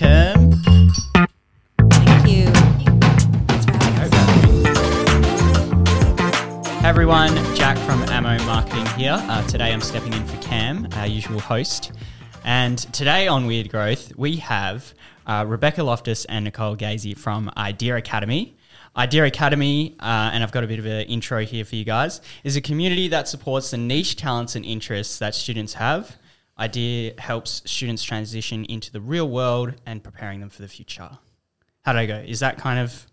welcome. Thank you. Thanks for having us. Hey everyone, Jack from Ammo Marketing here. Uh, today I'm stepping in for Cam, our usual host. And today on Weird Growth, we have uh, Rebecca Loftus and Nicole Gazy from Idea Academy. Idea Academy, uh, and I've got a bit of an intro here for you guys, is a community that supports the niche talents and interests that students have. Idea helps students transition into the real world and preparing them for the future. How do I go? Is that kind of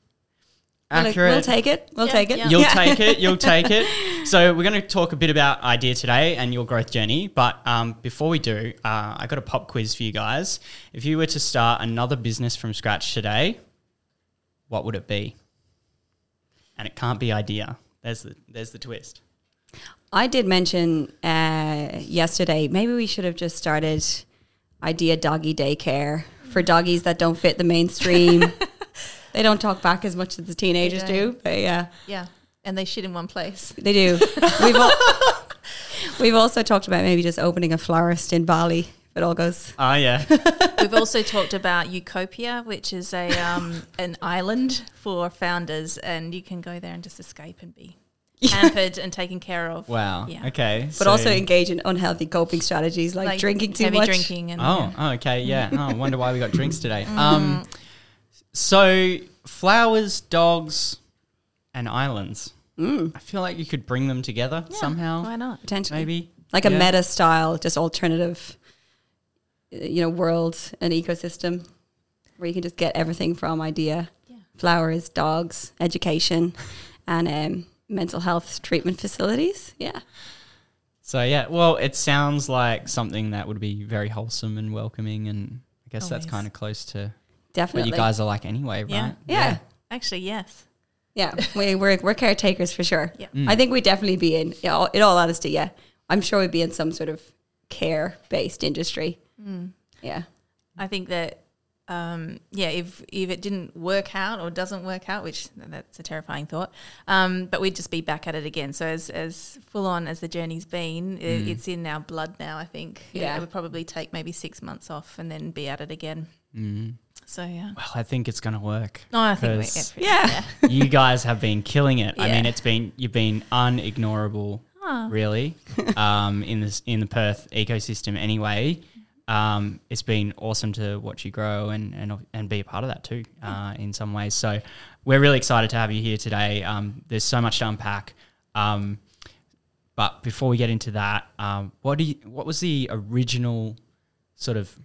accurate? We'll take it. We'll Yeah, take it. yeah. You'll take it. You'll take it. So we're going to talk a bit about idea today and your growth journey. But um, before we do, uh, I got a pop quiz for you guys. If you were to start another business from scratch today, what would it be? And it can't be idea. There's the there's the twist. I did mention uh, yesterday, maybe we should have just started idea doggy daycare for doggies that don't fit the mainstream. they don't talk back as much as the teenagers do, but yeah, Yeah. And they shit in one place. they do. We've, al- we've also talked about maybe just opening a florist in Bali if it all goes. Oh yeah. We've also talked about Utopia, which is a um, an island for founders, and you can go there and just escape and be pampered and taken care of. Wow. Yeah. Okay. But also engage in unhealthy coping strategies like, drinking too heavy much. drinking, and Oh, yeah. oh, okay, yeah. Oh, I wonder why we got drinks today. Um, so flowers, dogs, and islands. I feel like you could bring them together Yeah, somehow. Why not? Potentially. Maybe like a Yeah. meta style, just alternative, uh, you know, world and ecosystem where you can just get everything from idea, Yeah. flowers, dogs, education, and um, mental health treatment facilities. Yeah, So yeah, well, it sounds like something that would be very wholesome and welcoming, and I guess that's kind of close to definitely what you guys are like anyway, Yeah. right? yeah, Actually, yes. yeah. we, we're we're caretakers for sure. Yeah. Mm. I think we'd definitely be in. Yeah, all- in all honesty, yeah, I'm sure we'd be in some sort of care based industry. Yeah. I think that um, yeah, if if it didn't work out or doesn't work out, which that's a terrifying thought, um, but we'd just be back at it again. So as as full on as the journey's been, it, it's in our blood now. I think Yeah. it would probably take maybe six months off and then be at it again. Mm. So yeah, Well, I think it's gonna work. no, I think 'Cause- we Yeah. you guys have been killing it. I mean, it's been you've been unignorable, Oh. really, um, in this in the Perth ecosystem. Anyway, um, it's been awesome to watch you grow and and and be a part of that too, uh, in some ways. So we're really excited to have you here today. Um, there's so much to unpack. Um, but before we get into that, um, what do you, what was the original sort of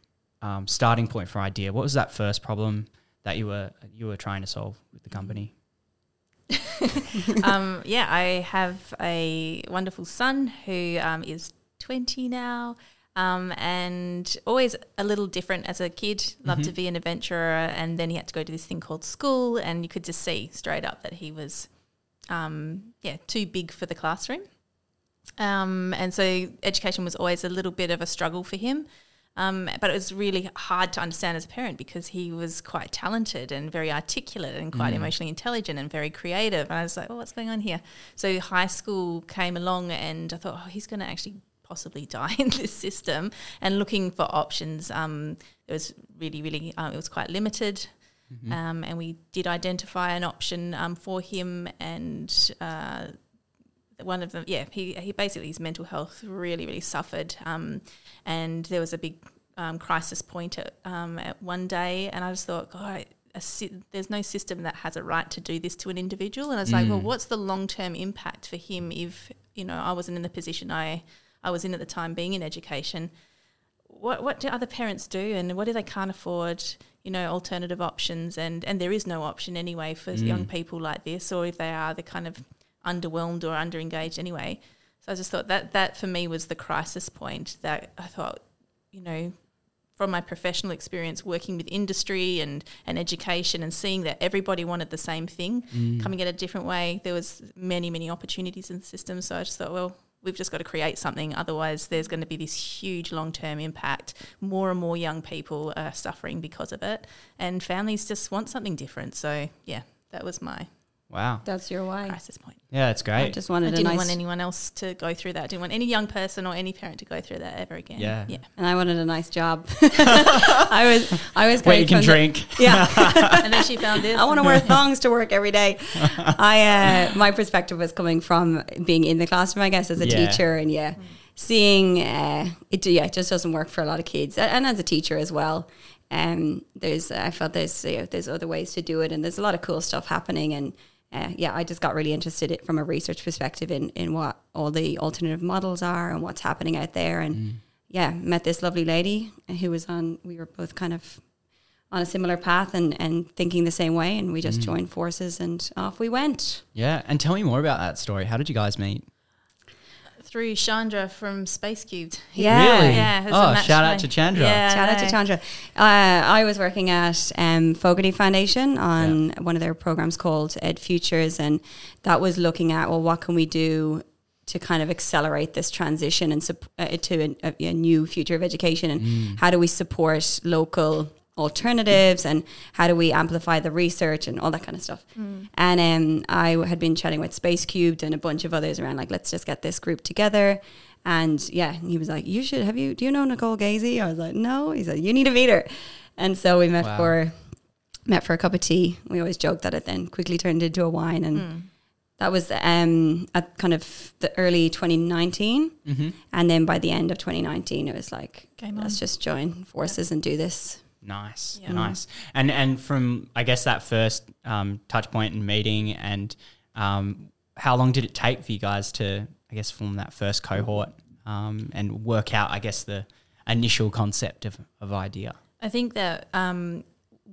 um, starting point for idea? What was that first problem that you were you were trying to solve with the company? um, yeah, I have a wonderful son who um, is 20 now. Um, and always a little different as a kid, loved to be an adventurer. And then he had to go to this thing called school, and you could just see straight up that he was, um, yeah, too big for the classroom. Um, and so education was always a little bit of a struggle for him. Um, but it was really hard to understand as a parent because he was quite talented and very articulate and quite emotionally intelligent and very creative. And I was like, oh, what's going on here? So high school came along and I thought, oh, he's going to actually possibly die in this system. And looking for options, um, it was really, really, um, it was quite limited. Um, and we did identify an option um, for him and uh, one of them, yeah, he, he basically his mental health really, really suffered. Um, and there was a big um, crisis point at, um, at one day, and I just thought, God, a sy- there's no system that has a right to do this to an individual. And I was like, well, what's the long term impact for him if you know I wasn't in the position I I was in at the time, being in education? What what do other parents do, and what do they can't afford? You know, alternative options, and and there is no option anyway for mm. young people like this, or if they are, they're kind of underwhelmed or underengaged anyway. So I just thought that that for me was the crisis point that I thought, you know, from my professional experience working with industry and, and education and seeing that everybody wanted the same thing, mm. coming at a different way, there was many, many opportunities in the system. So I just thought, well, we've just got to create something. Otherwise, there's going to be this huge long term impact. More and more young people are suffering because of it, and families just want something different. So, yeah, that was my Wow. That's your why. crisis point. Yeah, it's I just wanted I didn't nice want anyone else to go through that. I didn't want any young person or any parent to go through that ever again. Yeah. Yeah. and I wanted a nice job. I was I was Where you can from the- drink. yeah. and then she found this. I want to wear thongs to work every day. I uh, my perspective was coming from being in the classroom, I guess, as a Yeah. teacher, and yeah, seeing uh, it. Yeah, it just doesn't work for a lot of kids, and as a teacher as well. Um, there's I felt there's you know, there's other ways to do it, and there's a lot of cool stuff happening, and. Uh, yeah, I just got really interested in, from a research perspective in, in what all the alternative models are and what's happening out there. And yeah, met this lovely lady who was on, we were both kind of on a similar path and, and thinking the same way. And we just joined forces and off we went. Yeah, and tell me more about that story. How did you guys meet? Through Chandra from Space Cubed. Yeah. Really? Yeah. it was a Oh, shout out to Chandra. Yeah, Shout out to. Chandra. Uh, I was working at um, Fogarty Foundation on one of their programs called Ed Futures, and that was looking at well, what can we do to kind of accelerate this transition and sup- uh, to a, a new future of education, and how do we support local alternatives and how do we amplify the research and all that kind of stuff. And um, I had been chatting with Space Cubed and a bunch of others around, like, let's just get this group together. And yeah, he was like, "You should have you? Do you know Nicole Gazy?" I was like, "No." He said, "You need to meet her." And so we met Wow. for met for a cup of tea. We always joke that it then quickly turned into a wine, and that was um, at kind of the early 2019. Mm-hmm. And then by the end of 2019, it was like, Game let's on. just join forces and do this. Nice, Yeah. nice. And and from I guess that first um, touch point and meeting, and um, how long did it take for you guys to I guess form that first cohort um, and work out I guess the initial concept of, of idea? I think that um,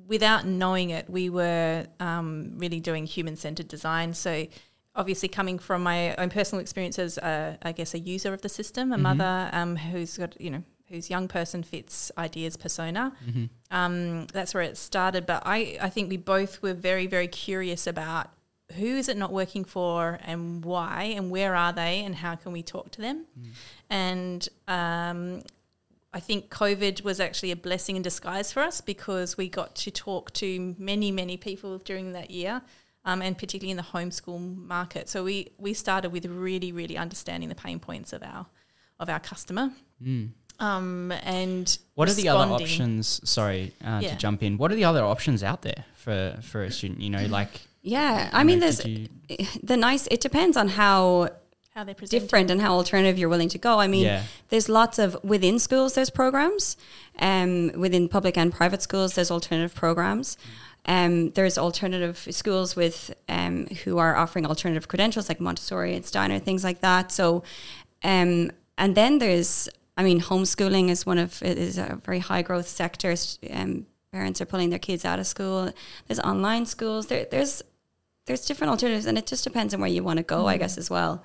without knowing it, we were um, really doing human centered design. So, obviously, coming from my own personal experience as, a, I guess, a user of the system, a mother um, who's got, you know, whose young person fits ideas persona. Um, that's where it started. But I, I think we both were very, very curious about who is it not working for and why and where are they and how can we talk to them. And um, I think COVID was actually a blessing in disguise for us because we got to talk to many, many people during that year. Um, and particularly in the homeschool market, so we we started with really, really understanding the pain points of our of our customer, um, and What are the other options? Sorry uh, Yeah. to jump in. What are the other options out there for for a student? You know, like Yeah, I you mean, know, there's you- the nice. It depends on how how they present. different and how alternative you're willing to go. I mean, Yeah. there's lots of within schools. There's programs, um, within public and private schools. There's alternative programs. Um, there's alternative schools with um, who are offering alternative credentials like Montessori and Steiner, things like that. So, um, and then there's, I mean, homeschooling is one of it is a very high growth sector. Um, parents are pulling their kids out of school. There's online schools. There, there's there's different alternatives, and it just depends on where you want to go, I guess, as well.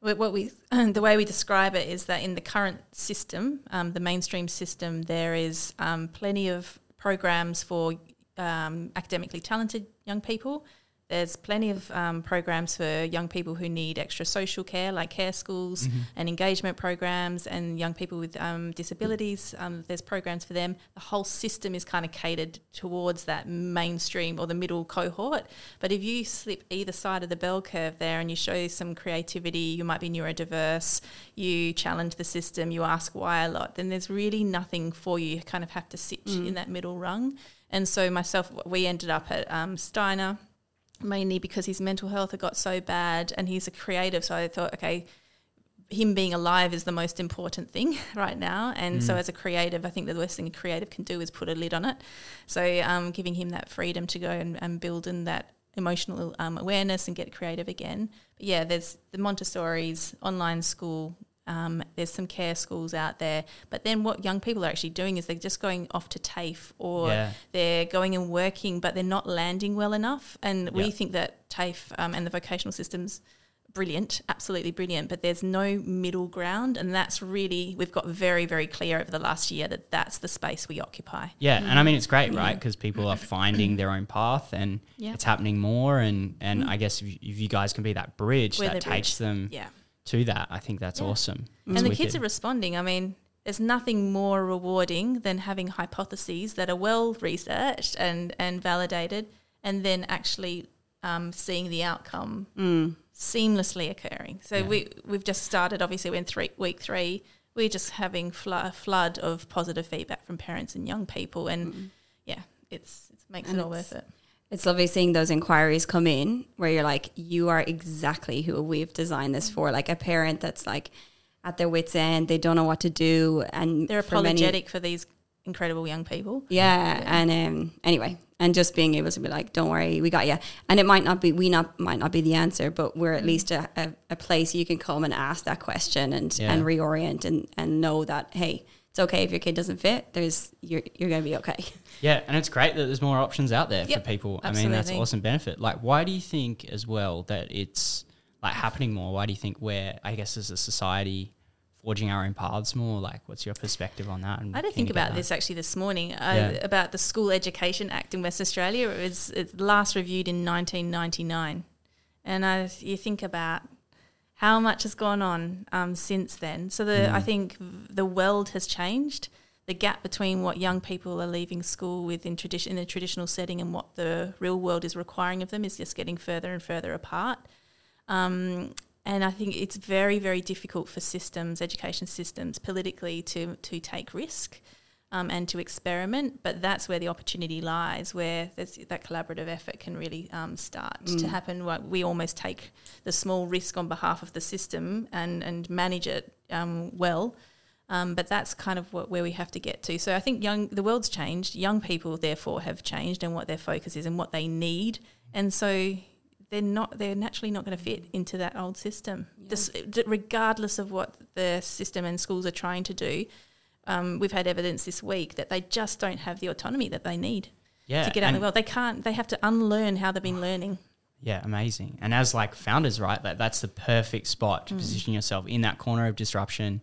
What what we the way we describe it is that in the current system, um, the mainstream system, there is um, plenty of programs for um, academically talented young people. There's plenty of um, programs for young people who need extra social care, like care schools and engagement programs, and young people with um, disabilities. Um, there's programs for them. The whole system is kind of catered towards that mainstream or the middle cohort. But if you slip either side of the bell curve there and you show some creativity, you might be neurodiverse, you challenge the system, you ask why a lot, then there's really nothing for you. You kind of have to sit in that middle rung. And so myself, we ended up at um, Steiner mainly because his mental health had got so bad and he's a creative. So I thought, okay, him being alive is the most important thing right now. And so as a creative, I think the worst thing a creative can do is put a lid on it. So um, giving him that freedom to go and, and build in that emotional um, awareness and get creative again. But yeah, there's the Montessori's online school. Um, there's some care schools out there, but then what young people are actually doing is they're just going off to TAFE or Yeah. they're going and working, but they're not landing well enough. And we Yeah. think that TAFE um, and the vocational systems brilliant, absolutely brilliant, but there's no middle ground, and that's really we've got very very clear over the last year that that's the space we occupy. Yeah, and I mean it's great, right? Because people are finding their own path, and Yeah. it's happening more. And and I guess if, you- if you guys can be that bridge We're that takes bridge. them Yeah, to that, I think that's Yeah. awesome. and the kids are responding. I mean. There's nothing more rewarding than having hypotheses that are well researched and, and validated, and then actually um, seeing the outcome Mm. seamlessly occurring. So Yeah. we we've just started. Obviously, we're in three, week three. We're just having fl- a flood of positive feedback from parents and young people, and yeah, it's it makes And it all worth it. It's lovely seeing those inquiries come in where you're like, you are exactly who we've designed this for. Like a parent that's like at their wits' end, they don't know what to do, and They're for many- apologetic for these incredible young people. Yeah, and um, anyway, and just being able to be like, "Don't worry, we got you." And it might not be we not might not be the answer, but we're at least a, a, a place you can come and ask that question and Yeah. and reorient and and know that hey, it's okay if your kid doesn't fit. There's you're you're gonna be okay. Yeah, and it's great that there's more options out there Yep, for people. I mean, that's absolutely. awesome benefit. Like, why do you think as well that it's like happening more? Why do you think we're, I guess, as a society, forging our own paths more? Like, what's your perspective on that? And I to think about this actually this morning uh, Yeah. about the School Education Act in West Australia. It was it's last reviewed in 1999, and I, you think about how much has gone on um, since then. So the I think the world has changed. The gap between what young people are leaving school with in tradition in a traditional setting and what the real world is requiring of them is just getting further and further apart. Um, and I think it's very, very difficult for systems, education systems, politically to to take risk um, and to experiment. But that's where the opportunity lies, where that collaborative effort can really um, start to happen. Where we almost take the small risk on behalf of the system and and manage it um, well. Um, but that's kind of what, where we have to get to. So I think young the world's changed. Young people therefore have changed and what their focus is and what they need. And so they're not they're naturally not going to fit into that old system, Dis- d- regardless of what the system and schools are trying to do. Um, we've had evidence this week that they just don't have the autonomy that they need yeah, to get out in the world. They can't. They have to unlearn how they've been learning. Yeah, amazing. And as like founders, right, that that's the perfect spot to Mm. position yourself in that corner of disruption.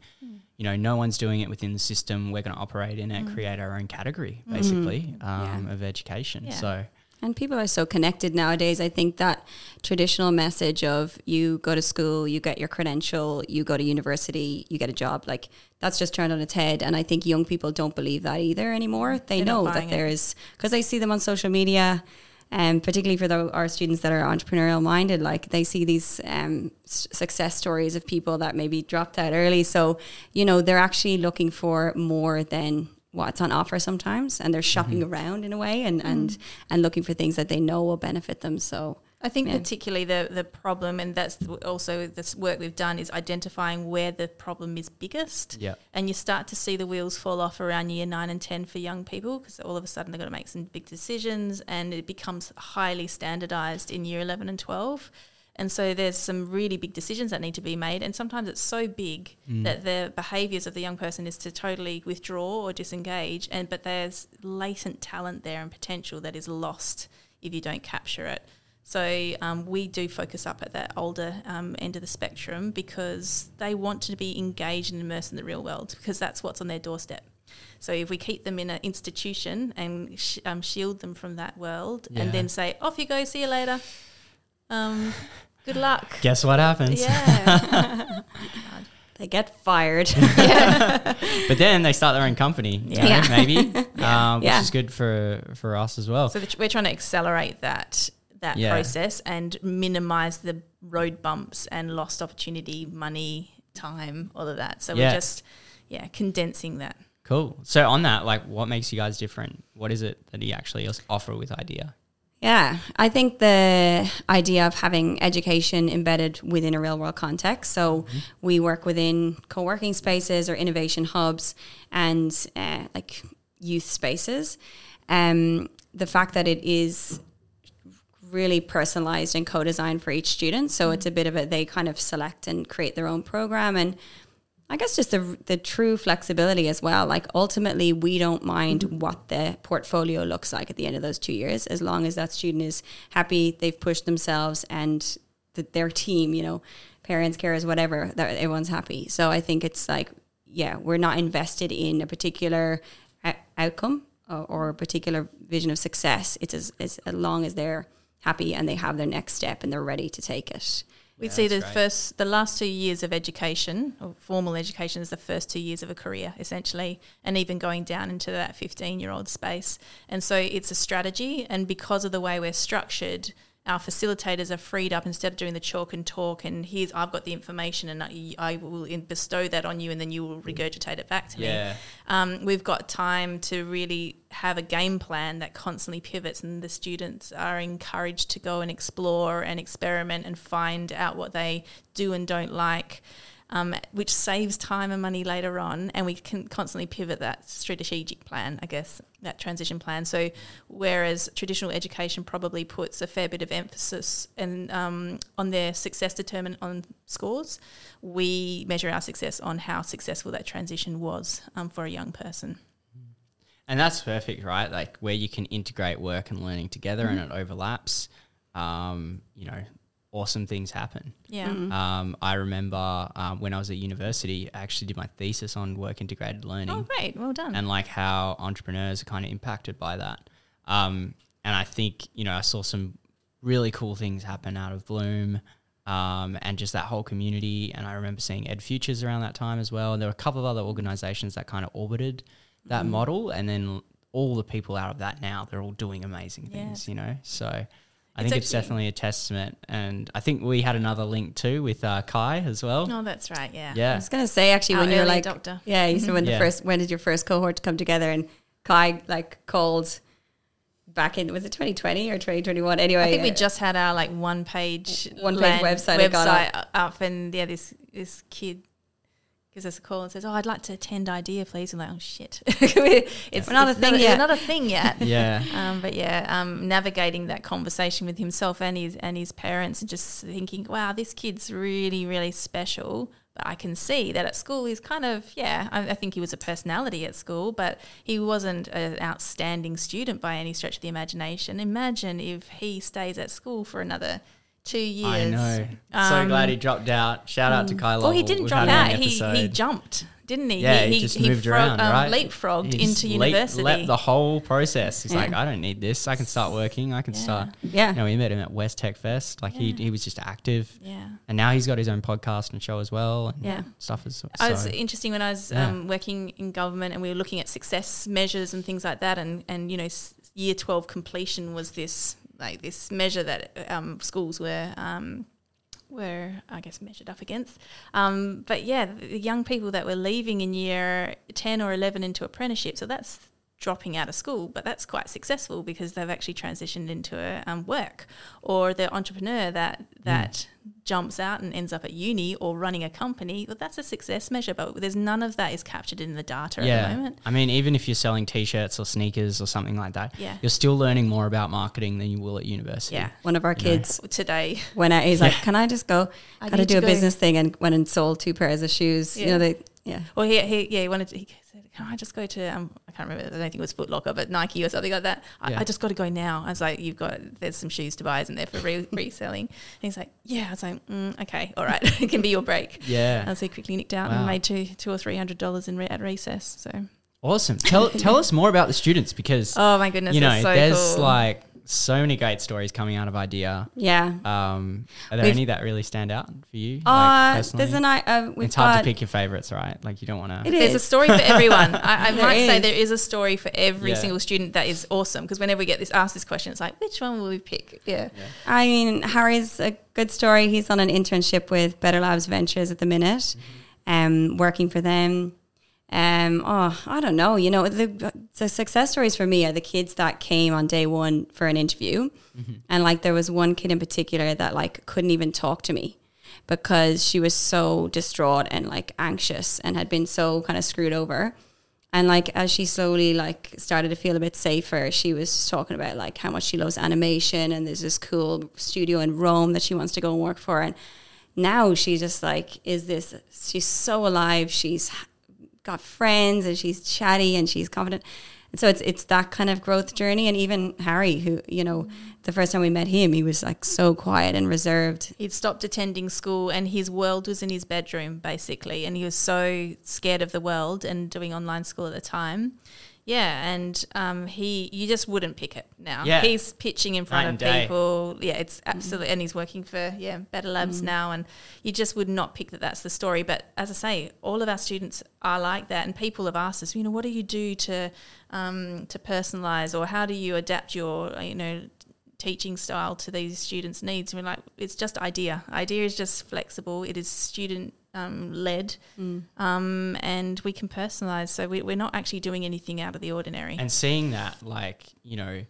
You know, no one's doing it within the system. We're going to operate in it, create our own category, basically, um, of education. Mm. Yeah. So And people are so connected nowadays. I think that traditional message of you go to school, you get your credential, you go to university, you get a job, like that's just turned on its head. And I think young people don't believe that either anymore. They They're know that it. there's, because they see them on social media. And particularly for the, our students that are entrepreneurial minded, like they see these um, s- success stories of people that maybe dropped out early. So, you know, they're actually looking for more than what's on offer sometimes and they're shopping mm-hmm. around in a way and, mm. and and looking for things that they know will benefit them so I think Yeah. particularly the the problem, and that's also this work we've done, is identifying where the problem is biggest. yeah, And you start to see the wheels fall off around year nine and 10 for young people because all of a sudden they've got to make some big decisions and it becomes highly standardized in year 11 and 12. And so there's some really big decisions that need to be made. And sometimes it's so big that the behaviors of the young person is to totally withdraw or disengage. And but there's latent talent there and potential that is lost if you don't capture it. So um, we do focus up at that older um, end of the spectrum because they want to be engaged and immersed in the real world because that's what's on their doorstep. So if we keep them in an institution and sh- um, shield them from that world, Yeah. and then say, "Off you go, see you later," um, good luck. guess what happens? Yeah, they get fired But then they start their own company, you know, Yeah. maybe, um, which Yeah. is good for for us as well. so the, we're trying to accelerate that that Yeah. process and minimize the road bumps and lost opportunity, money, time, all of that. So Yeah. we're just yeah condensing that. Cool. So on that, like, what makes you guys different? What is it that you actually offer with Idea? Yeah i think the idea of having education embedded within a real world context. So we work within co-working spaces or innovation hubs and uh, like youth spaces. Um, the fact that it is really personalized and co-designed for each student so it's a bit of a they kind of select and create their own program and I guess just the the true flexibility as well. Like ultimately, we don't mind mm-hmm. what the portfolio looks like at the end of those two years, as long as that student is happy, they've pushed themselves, and that their team, you know, parents, carers, whatever, that everyone's happy. So I think it's like, yeah, we're not invested in a particular o- outcome or, or a particular vision of success. It's as, as long as they're happy and they have their next step and they're ready to take it. We'd Yeah, see the great. first, the last two years of education, or formal education, is the first two years of a career, essentially, and even going down into that 15 year old space. And so it's a strategy. And because of the way we're structured, our facilitators are freed up instead of doing the chalk and talk and here's I've got the information and I, I will in- bestow that on you and then you will regurgitate it back to me. Um, we've got time to really have a game plan that constantly pivots and the students are encouraged to go and explore and experiment and find out what they do and don't like. Um, which saves time and money later on, and we can constantly pivot that strategic plan, I guess, that transition plan. So, whereas traditional education probably puts a fair bit of emphasis and um, on their success determined on scores, we measure our success on how successful that transition was um, for a young person. And that's perfect, right? Like where you can integrate work and learning together and it overlaps. Um, you know, awesome things happen. Yeah. Um, I remember um, when I was at university, I actually did my thesis on work integrated learning. Oh, great. Well done. and like how entrepreneurs are kind of impacted by that. Um, and I think you know I saw some really cool things happen out of Bloom, um, and just that whole community. And I remember seeing Ed Futures around that time as well. And there were a couple of other organisations that kind of orbited that model, and then all the people out of that now they're all doing amazing Yeah. things. You know, so. I It's think it's definitely a testament, and I think we had another link too with uh, Kai as well. oh, that's right. Yeah. Yeah. I was gonna say actually Our when you were early like, adopter. yeah, you said when Yeah. the first when did your first cohort come together and Kai like called back in was it 2020 or 2021? Anyway, I think we uh, just had our like one page One page land- website had gone website up. and yeah, this this kid gives us a call and says, "Oh, I'd like to attend idea, please." I'm like, "Oh shit, it's We're not a it's thing yet." We're not a thing yet." yeah. Um, but yeah, um, navigating that conversation with himself and his and his parents, and just thinking, "Wow, this kid's really, really special." But I can see that at school he's kind of yeah. I, I think he was a personality at school, but he wasn't an outstanding student by any stretch of the imagination. Imagine if he stays at school for another two years. I know. so Um, glad he dropped out. Shout out to Kyle. Well, he didn't We've drop had him on out. He he jumped, didn't he? Yeah, he, he, just moved frog- around, um, right? Leapfrogged He into university. leapt the whole process. He's Yeah. like, I don't need this. I can start working. I can Yeah. start. yeah. You know, we met him at West Tech Fest. Like he, Yeah. he was just active, yeah. and now he's got his own podcast and show as well, and Yeah. stuff as I was so- interesting when I was um, working in government and we were looking at success measures and things like that. And, and you know, year 12 completion was this like this measure that um, schools were. Um, were I guess measured up against, um, but yeah, the young people that were leaving in year ten or eleven into apprenticeship, so that's dropping out of school, but that's quite successful because they've actually transitioned into a, um, work, or the entrepreneur that that jumps out and ends up at uni or running a company. Well, that's a success measure, but there's none of that is captured in the data at the yeah. moment. I mean, even if you're selling T-shirts or sneakers or something like that, Yeah. you're still learning more about marketing than you will at university. Yeah, One of our You know. kids today. went out. He's like, "Can I just go? I Got to do to a go." business thing." And went and sold two pairs of shoes. You know, they yeah. Well, he, he yeah, he wanted to. He said, "Can I just go to? Um, I can't remember. I don't think it was Foot Locker, but Nike or something like that. I, Yeah. I just got to go now." I was like, "You've got there's some shoes to buy, isn't there, for re- reselling?" And he's like, "Yeah." I was like, mm, "Okay, all right, it can be your break." Yeah. And so he quickly nicked out Wow. and made two two or three hundred dollars in re- at recess. So Awesome. Tell tell us more about the students because oh my goodness, you know so there's cool. like so many great stories coming out of idea. Yeah. Um, are there We've- any that really stand out for you? Uh, personally? there's an I. Uh, we've it's hard got, to pick your favorites, right? Like you don't want to. There's a story for everyone. I, I There might say there is a story for every Yeah. single student that is awesome because whenever we get this asked this question, it's like, which one will we pick? Yeah. I mean, Harry's a good story. He's on an internship with Better Labs Ventures at the minute, um, working for them. Um, oh, I don't know. You know, the, the success stories for me are the kids that came on day one for an interview, and like there was one kid in particular that like couldn't even talk to me because she was so distraught and like anxious and had been so kind of screwed over. And like as she slowly like started to feel a bit safer, she was talking about like how much she loves animation and there's this cool studio in Rome that she wants to go and work for. And now she just like is this she's so alive. She's got friends and she's chatty and she's confident. And so it's it's that kind of growth journey. And even Harry, who, you know, the first time we met him, he was like so quiet and reserved. He'd stopped attending school and his world was in his bedroom, basically. And he was so scared of the world and doing online school at the time. Yeah, and um, he, you just wouldn't pick it now. Yeah. He's pitching in front Night of and day. people. Yeah, it's absolutely, and he's working for yeah Better Labs now, and you just would not pick that that's the story. But as I say, all of our students are like that, and people have asked us, you know, what do you do to um, to personalize, or how do you adapt your, you know, teaching style to these students' needs. And we're like, it's just idea. Idea is just flexible. It is student um, led, Mm. um, and we can personalize. So we, we're not actually doing anything out of the ordinary. And seeing that, like, you know,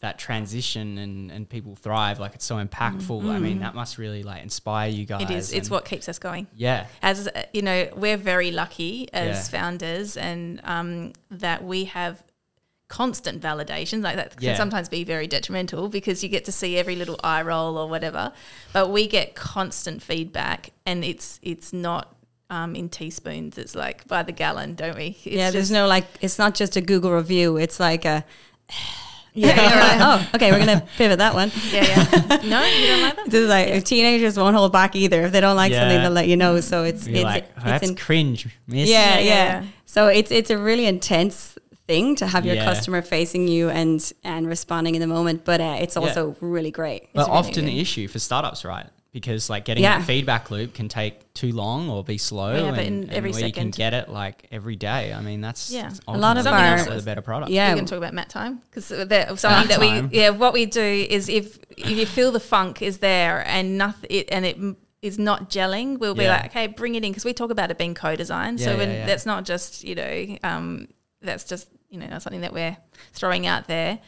that transition and, and people thrive, like it's so impactful. I mean, that must really like inspire you guys. Mm. it is. It's what keeps us going. Yeah. as uh, you know, we're very lucky as Yeah. founders, and um, that we have constant validations. Like that can Yeah. sometimes be very detrimental because you get to see every little eye roll or whatever. But we get constant feedback, and it's it's not. Um, in teaspoons, it's like by the gallon, don't we? It's yeah, there's just- no like, it's not just a Google review. It's like a, yeah, yeah, yeah, we're like, right. oh, okay, we're going to pivot that one. yeah, yeah. No, you don't like that. This is like, teenagers won't hold back either. If they don't like something, they'll let you know. So it's, You're it's, like, "Oh, it's that's in, cringe, miss. yeah, Yeah, yeah, yeah. So it's it's a really intense thing to have your Yeah. customer facing you and and responding in the moment, but uh, it's also really great. But really often good. the issue for startups, right? Because like getting Yeah. that feedback loop can take too long or be slow, We have and, it in and every where you can get it like every day. I mean, that's Yeah. that's A lot of ultimately our- also the better product. Yeah, we can talk about mat time because something Mat that time. we yeah what we do is if if you feel the funk is there and nothing it, and it is not gelling, we'll be like okay, bring it in because we talk about it being co-design. Yeah, so yeah, when, yeah. that's not just you know um, that's just you know something that we're throwing out there.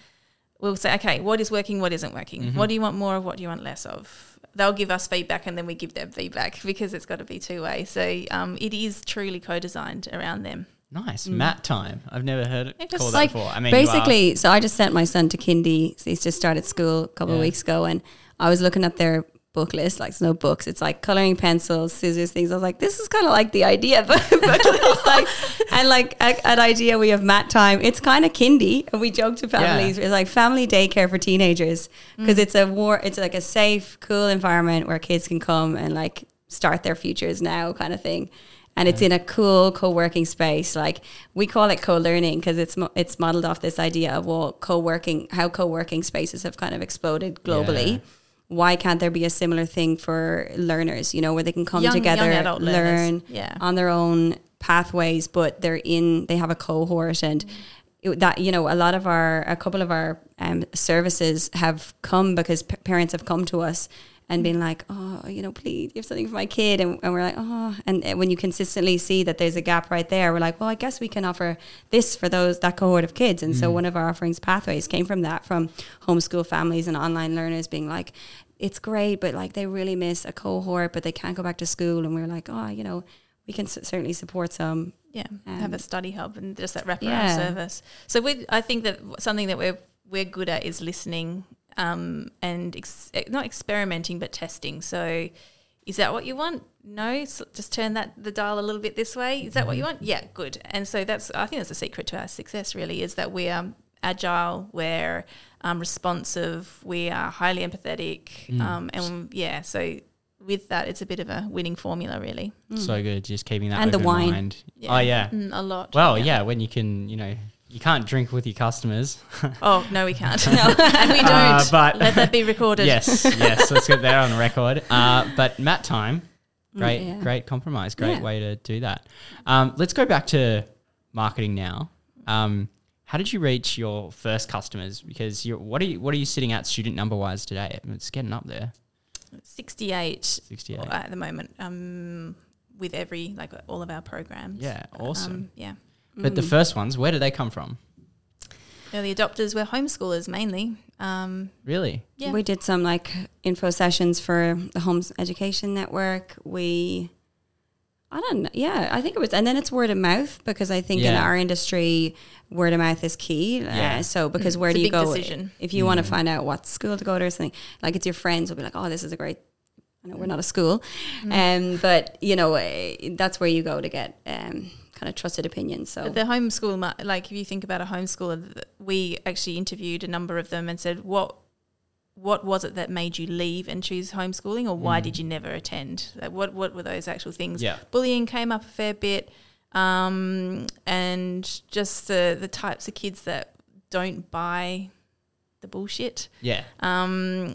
We'll say okay, what is working, what isn't working, Mm-hmm. what do you want more of, what do you want less of. They'll give us feedback and then we give them feedback because it's got to be two way. So um, it is truly co-designed around them. Nice mat time. I've never heard it Yeah, called that before. I mean, basically, so I just sent my son to kindy. So he's just started school a couple of weeks ago, and I was looking at their book list. Like, it's no books. It's like coloring pencils, scissors, things. I was like, this is kind of like the idea, but, but it's like, and like at, at idea we have mat time. It's kind of kindy, and we joke to families. It's like family daycare for teenagers mm. because it's a war. It's like a safe, cool environment where kids can come and like start their futures now, kind of thing and it's in a cool co-working space like we call it co-learning because it's mo- it's modeled off this idea of well co-working how co-working spaces have kind of exploded globally Yeah. Why can't there be a similar thing for learners you know where they can come Young- together young learn Yeah. on their own pathways but they're in they have a cohort and it- that you know a lot of our a couple of our um, services have come because p- parents have come to us and been like oh you know please you have something for my kid and, and we're like oh and when you consistently see that there's a gap right there we're like well i guess we can offer this for those that cohort of kids and so one of our offerings pathways came from that from homeschool families and online learners being like it's great but like they really miss a cohort but they can't go back to school and we're like oh you know we can s- certainly support some Yeah, Um, have a study hub and just that wraparound Yeah. service. So we, I think that something that we're we're good at is listening um, and ex- not experimenting but testing. So, is that what you want? No, so just turn that the dial a little bit this way. Is that what you want? Yeah, good. And so that's I think that's the secret to our success. Really, is that we are agile, we're um, responsive, we are highly empathetic, um, and yeah. So with that, it's a bit of a winning formula, really. so good. Just keeping that And the wine. mind. Oh yeah. Mm, a lot. Well, yeah. When you can, you know, you can't drink with your customers. Oh no, we can't. No. and we don't. Uh, but- Let that be recorded. yes, yes. Let's get that on record. Uh, but mat time, great, yeah. great compromise. Great Yeah. way to do that. Um, let's go back to marketing now. Um, how did you reach your first customers? Because you're, what are you what are you sitting at student number wise today? It's getting up there, Sixty eight. Sixty eight at the moment. Um, with every like all of our programs. Yeah, awesome. Um, yeah. But the first ones, where did they come from? Early adopters were homeschoolers mainly. Um, Really? yeah. We did some like info sessions for the Homes Education Network. We, I don't know. Yeah, I think it was, and then it's word of mouth because I think in Yeah. our industry, word of mouth is key. Yeah. Uh, so because Mm, where it's do you big go decision. if you want to find out what school to go to or something? Like it's your friends will be like, oh, this is a great. I know we're not a school, um, but you know uh, that's where you go to get um, kind of trusted opinions. So the homeschool, mar- like if you think about a homeschooler, we actually interviewed a number of them and said, what what was it that made you leave and choose homeschooling, or why did you never attend? Like, what what were those actual things? Yeah. Bullying came up a fair bit, um, and just the the types of kids that don't buy the bullshit. Yeah. Um,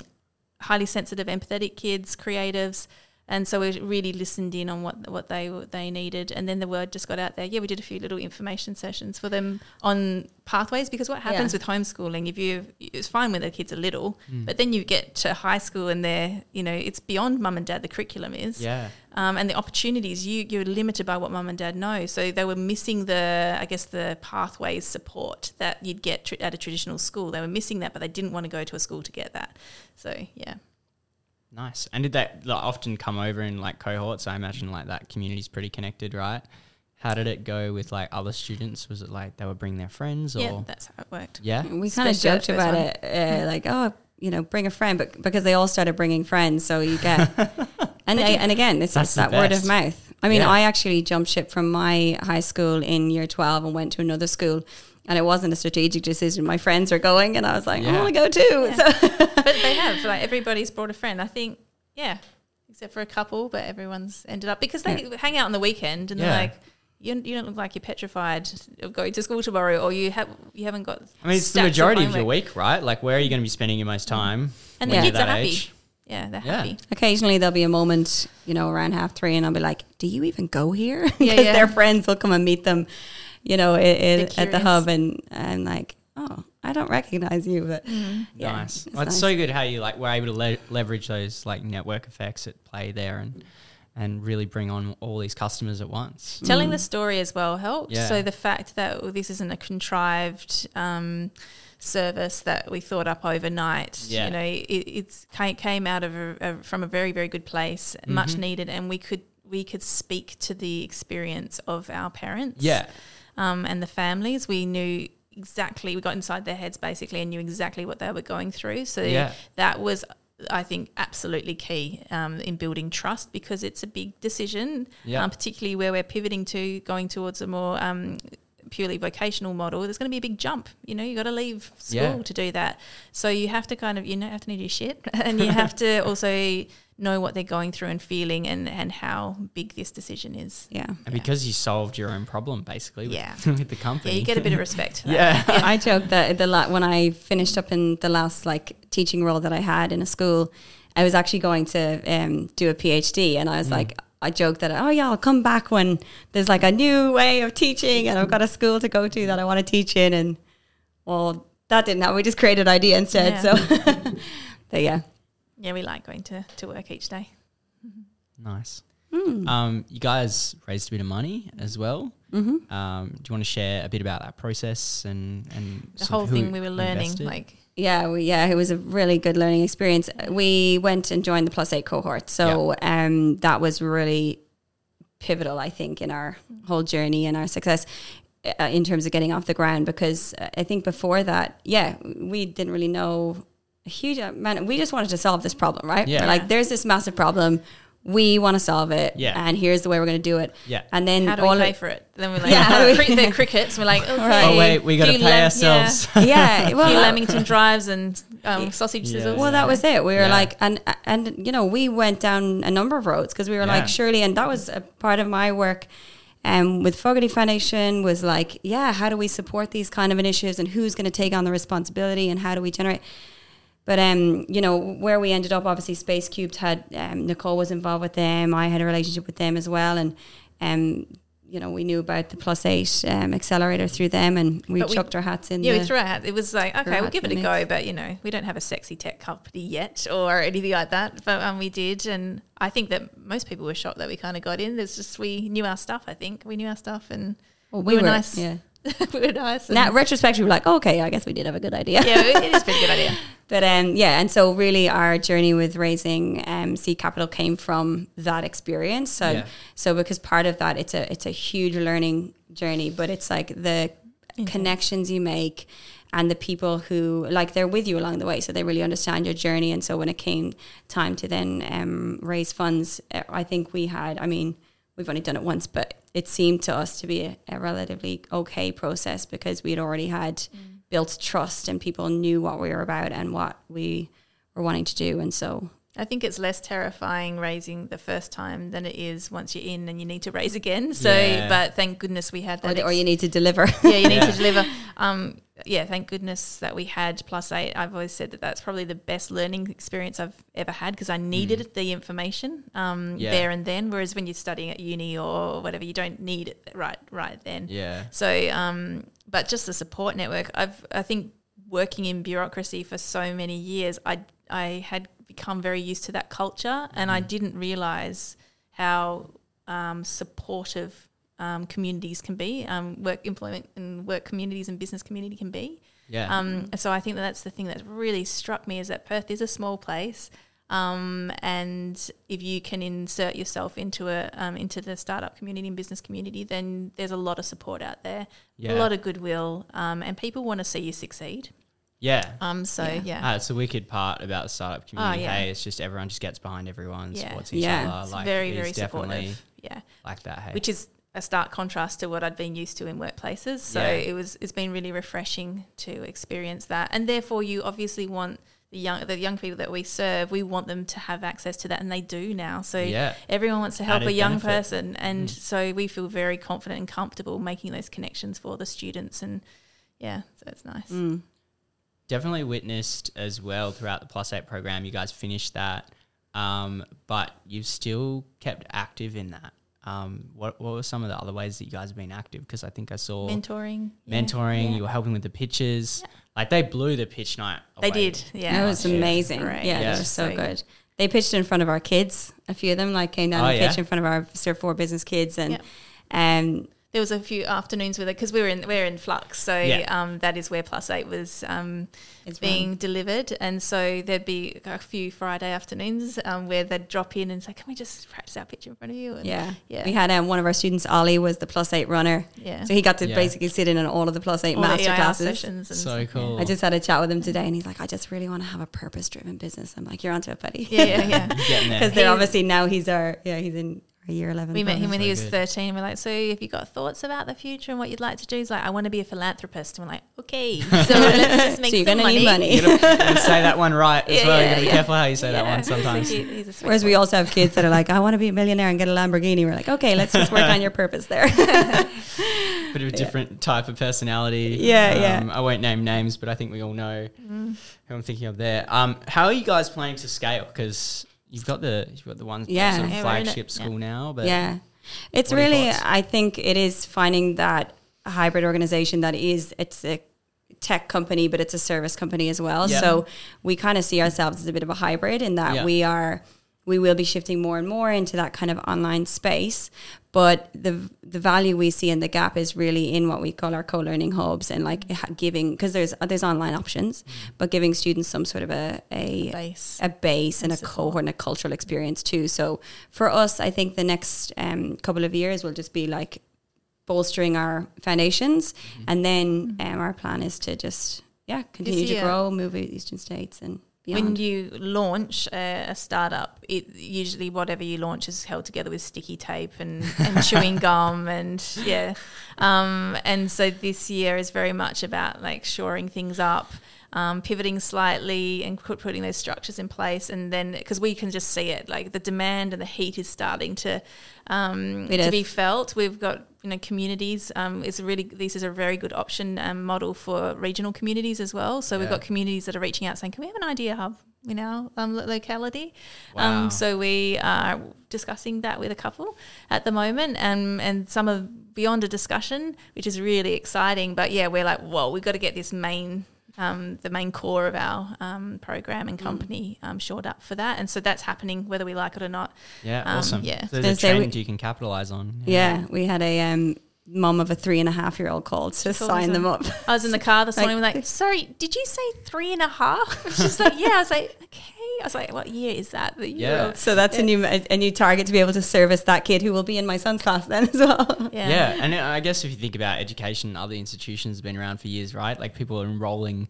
highly sensitive, empathetic kids, creatives. And so we really listened in on what what they they needed, and then the word just got out there. Yeah, we did a few little information sessions for them on pathways because what happens Yeah. with homeschooling, if you it's fine when the kids are little, Mm. but then you get to high school and they're you know it's beyond mum and dad. The curriculum is Yeah. um, and the opportunities you you're limited by what mum and dad know so they were missing the i guess the pathways support that you'd get tr- at a traditional school they were missing that but they didn't want to go to a school to get that so yeah Nice. And did that like, often come over in like cohorts? I imagine like that community's pretty connected, right? How did it go with like other students? Was it like they would bring their friends or yeah that's how it worked yeah? We kind of joked about one. it, uh, like, oh, you know, bring a friend, but because they all started bringing friends, so you get, and I, and again, it's That's just the that word of mouth. I mean, Yeah. I actually jumped ship from my high school in year twelve and went to another school, and it wasn't a strategic decision. My friends are going, and I was like, Yeah. I want to go too. Yeah. So, but they have like everybody's brought a friend i think yeah except for a couple but everyone's ended up because they hang out on the weekend and Yeah. they're like you, you don't look like you're petrified of going to school tomorrow or you have you haven't got I mean, it's the majority of your homework. week, right? Like, where are you going to be spending your most time? and when the you're kids are that happy age? yeah they're Yeah. happy occasionally there'll be a moment, you know, around half three, and I'll be like, "Do you even go here?" Because Yeah, yeah. their friends will come and meet them, you know, i i at the hub, and I'm like, "Oh, I don't recognize you," but mm-hmm. yeah, nice. it's Well, it's nice. so good how you like were able to le- leverage those like network effects at play there and and really bring on all these customers at once. Telling mm. the story as well helped. Yeah. So the fact that this isn't a contrived um, service that we thought up overnight, Yeah. you know, it it's came, came out of a, a, from a very very good place, much mm-hmm. needed, and we could we could speak to the experience of our parents, Yeah. Um, and the families. We knew exactly we got inside their heads basically and knew exactly what they were going through. So Yeah. that was. I think absolutely key um, in building trust because it's a big decision, Yeah. um, particularly where we're pivoting to going towards a more um, purely vocational model. There's going to be a big jump. You know, you got to leave school Yeah. to do that. So you have to kind of you know have to know your shit, and you have to also know what they're going through and feeling, and and how big this decision is. yeah. And because you solved your own problem basically with, Yeah. with the company, Yeah, you get a bit of respect. For that. yeah. I joke that the la- when I finished up in the last like teaching role that I had in a school, I was actually going to um, do a PhD, and I was like, I joked that, oh yeah, I'll come back when there's like a new way of teaching, and I've got a school to go to that I want to teach in, and well, that didn't happen. We just created an idea instead. Yeah. So, but yeah, Yeah, we like going to, to work each day. Nice. Hmm. Um, you guys raised a bit of money as well. Mm-hmm. Um, do you want to share a bit about that process and and The whole thing we were learning, invested? like Yeah, we, yeah, it was a really good learning experience. We went and joined the plus eight cohort, so um, that was really pivotal, I think, in our whole journey and our success uh, in terms of getting off the ground. Because uh, I think before that, yeah, we didn't really know a huge amount. We just wanted to solve this problem, right? Yeah. Like there's this massive problem. We want to solve it, Yeah. and here's the way we're going to do it. Yeah. And then how do all we pay it- for it? Then we're like, Yeah, how do we- cri- they're crickets. We're like, okay. Oh wait, we got to few pay lam- ourselves. yeah, Yeah. well, few that- Lamington drives and um, sausage Yeah. sizzles. Well, that was it. We were Yeah. like, and and you know, we went down a number of roads because we were Yeah. like, surely, and that was a part of my work. Um, with Fogarty Foundation was like, yeah, how do we support these kind of initiatives, and who's going to take on the responsibility, and how do we generate? But um, you know, where we ended up, obviously, Space Cubed had um, Nicole was involved with them. I had a relationship with them as well, and um, you know, we knew about the Plus Eight um, accelerator through them, and we we- chucked our hats in. Yeah, we threw our hat. It was like, okay, we'll give it a go, mix. but you know, we don't have a sexy tech company yet or anything like that. But um, we did, and I think that most people were shocked that we kind of got in. There's just we knew our stuff. I think we knew our stuff, and Well, we were nice. Yeah. We were nice. And Now, retrospectively, we're like, okay, I guess we did have a good idea. yeah, it it is a pretty good idea. But um, yeah, and so really our journey with raising um, seed capital came from that experience. So Yeah. so because part of that, it's a it's a huge learning journey, but it's like the connections you make and the people who like they're with you along the way, so they really understand your journey. And so when it came time to then um, raise funds, uh, I think we had. I mean, we've only done it once, but it seemed to us to be a, a relatively okay process because we had already had built trust and people knew what we were about and what we were wanting to do. And so, I think it's less terrifying raising the first time than it is once you're in and you need to raise again. So, Yeah. but thank goodness we had or, that. or you need to deliver. yeah, you need Yeah. to deliver. Um, yeah, thank goodness that we had plus eight. I've always said that that's probably the best learning experience I've ever had because I needed the information um, Yeah. there and then. Whereas when you're studying at uni or whatever, you don't need it right right then. Yeah. So, um, but just the support network. I've I think working in bureaucracy for so many years, I I had become very used to that culture, and I didn't realize how um, supportive um, communities can be, um, work employment and work communities and business community can be. Yeah. Um, so I think that that's the thing that really struck me is that Perth is a small place, um, and if you can insert yourself into a um, into the startup community and business community, then there's a lot of support out there, Yeah. a lot of goodwill, um, and people want to see you succeed. yeah. Um, so Yeah. yeah, Ah, it's the wicked part about the startup community. Oh, yeah. Hey, it's just everyone just gets behind everyone, Yeah. supports each Yeah. other. it's like, very it's very definitely supportive. Yeah, like that. Hey, which is a stark contrast to what I'd been used to in workplaces. So Yeah. it was it's been really refreshing to experience that, and therefore you obviously want the young the young people that we serve. We want them to have access to that, and they do now. So yeah, everyone wants to help Added a young benefit. person, and so we feel very confident and comfortable making those connections for the students, and yeah, so it's nice. Mm. definitely witnessed as well throughout the Plus Eight program. You guys finished that, um, but you've still kept active in that. Um, what what were some of the other ways that you guys have been active? Because I think I saw Mentoring, mentoring. Yeah. You were helping with the pitches. Like they blew the pitch night. They away. did, yeah. That was amazing. Great. Yeah, Yeah. they were so So- good. They pitched in front of our kids. A few of them like came down Oh, and yeah? pitched in front of our Surf Four business kids, and Yep. um, There was a few afternoons with it because we were in we're in flux, so Yeah. um, that is where Plus Eight was um, it's being delivered, and so there'd be a few Friday afternoons um, where they'd drop in and say, "Can we just practice our pitch in front of you?" And yeah, yeah. We had um, one of our students, Ollie, was the plus eight runner, yeah, so he got to Yeah. basically sit in on all of the plus eight All master classes. sessions and So stuff, cool. I just had a chat with him today, and he's like, "I just really want to have a purpose-driven business." I'm like, "You're onto it, buddy." Yeah, yeah, yeah. Because they're obviously now he's our yeah he's in our year eleven. We met him when So he was good. 13. We're like, so have you got thoughts about the future and what you'd like to do? He's like, I want to be a philanthropist. And we're like, okay, so let's just make so you're some gonna money. need money. You gotta, you gotta say that one right as Yeah, well. yeah, you gotta be yeah. careful how you say that one sometimes. cute- he's a Whereas we also have kids that are like, I want to be a millionaire and get a Lamborghini. We're like, okay, let's just work on your purpose there. Bit of a different type of personality. Yeah, yeah. Um, I won't name names, but I think we all know Mm. who I'm thinking of there. Um, how are you guys planning to scale? Because you've got the you've got the one Yeah. sort of Yeah, we're in it. flagship school now, but yeah. It's What are your really. I think it is finding that hybrid organization that is, it's a tech company, but it's a service company as well. Yeah. So we kind of see ourselves as a bit of a hybrid in that Yeah. we are, we will be shifting more and more into that kind of online space. But the the value we see in the gap is really in what we call our co-learning hubs and like giving because there's there's online options, but giving students some sort of a a, base. a base and, And a cohort and a cultural experience too. So for us, I think the next um, couple of years will just be like bolstering our foundations, and then um, our plan is to just yeah continue to grow, move to Eastern States and When you launch a, a startup, it usually whatever you launch is held together with sticky tape and, and chewing gum and yeah. Um, and so this year is very much about like shoring things up, um, pivoting slightly and put, putting those structures in place. And then because we can just see it, like the demand and the heat is starting to um, to is. be felt. We've got you know communities. Um, it's a really this is a very good option um, model for regional communities as well. So we've got communities that are reaching out saying, "Can we have an idea hub in our um, locality?" Wow. Um, so we are discussing that with a couple at the moment, and and some of beyond a discussion, which is really exciting. But yeah, we're like, "Whoa, we've got to get this main." Um, the main core of our um, program and company um, shored up for that, and so that's happening whether we like it or not. yeah, Um, awesome. yeah. So there's a say we- trend you can capitalize on. yeah, we had a mom of a three and a half year old called to Cool, sign them up. I was in the car this Like- morning. We're like, sorry, did you say three and a half? She's like, yeah. I was like, okay. I was like, what year is that? The year Yeah. of- So that's a new a, a new target to be able to service that kid who will be in my son's class then as well. yeah. Yeah. and I guess if you think about education, other institutions have been around for years, right? Like people are enrolling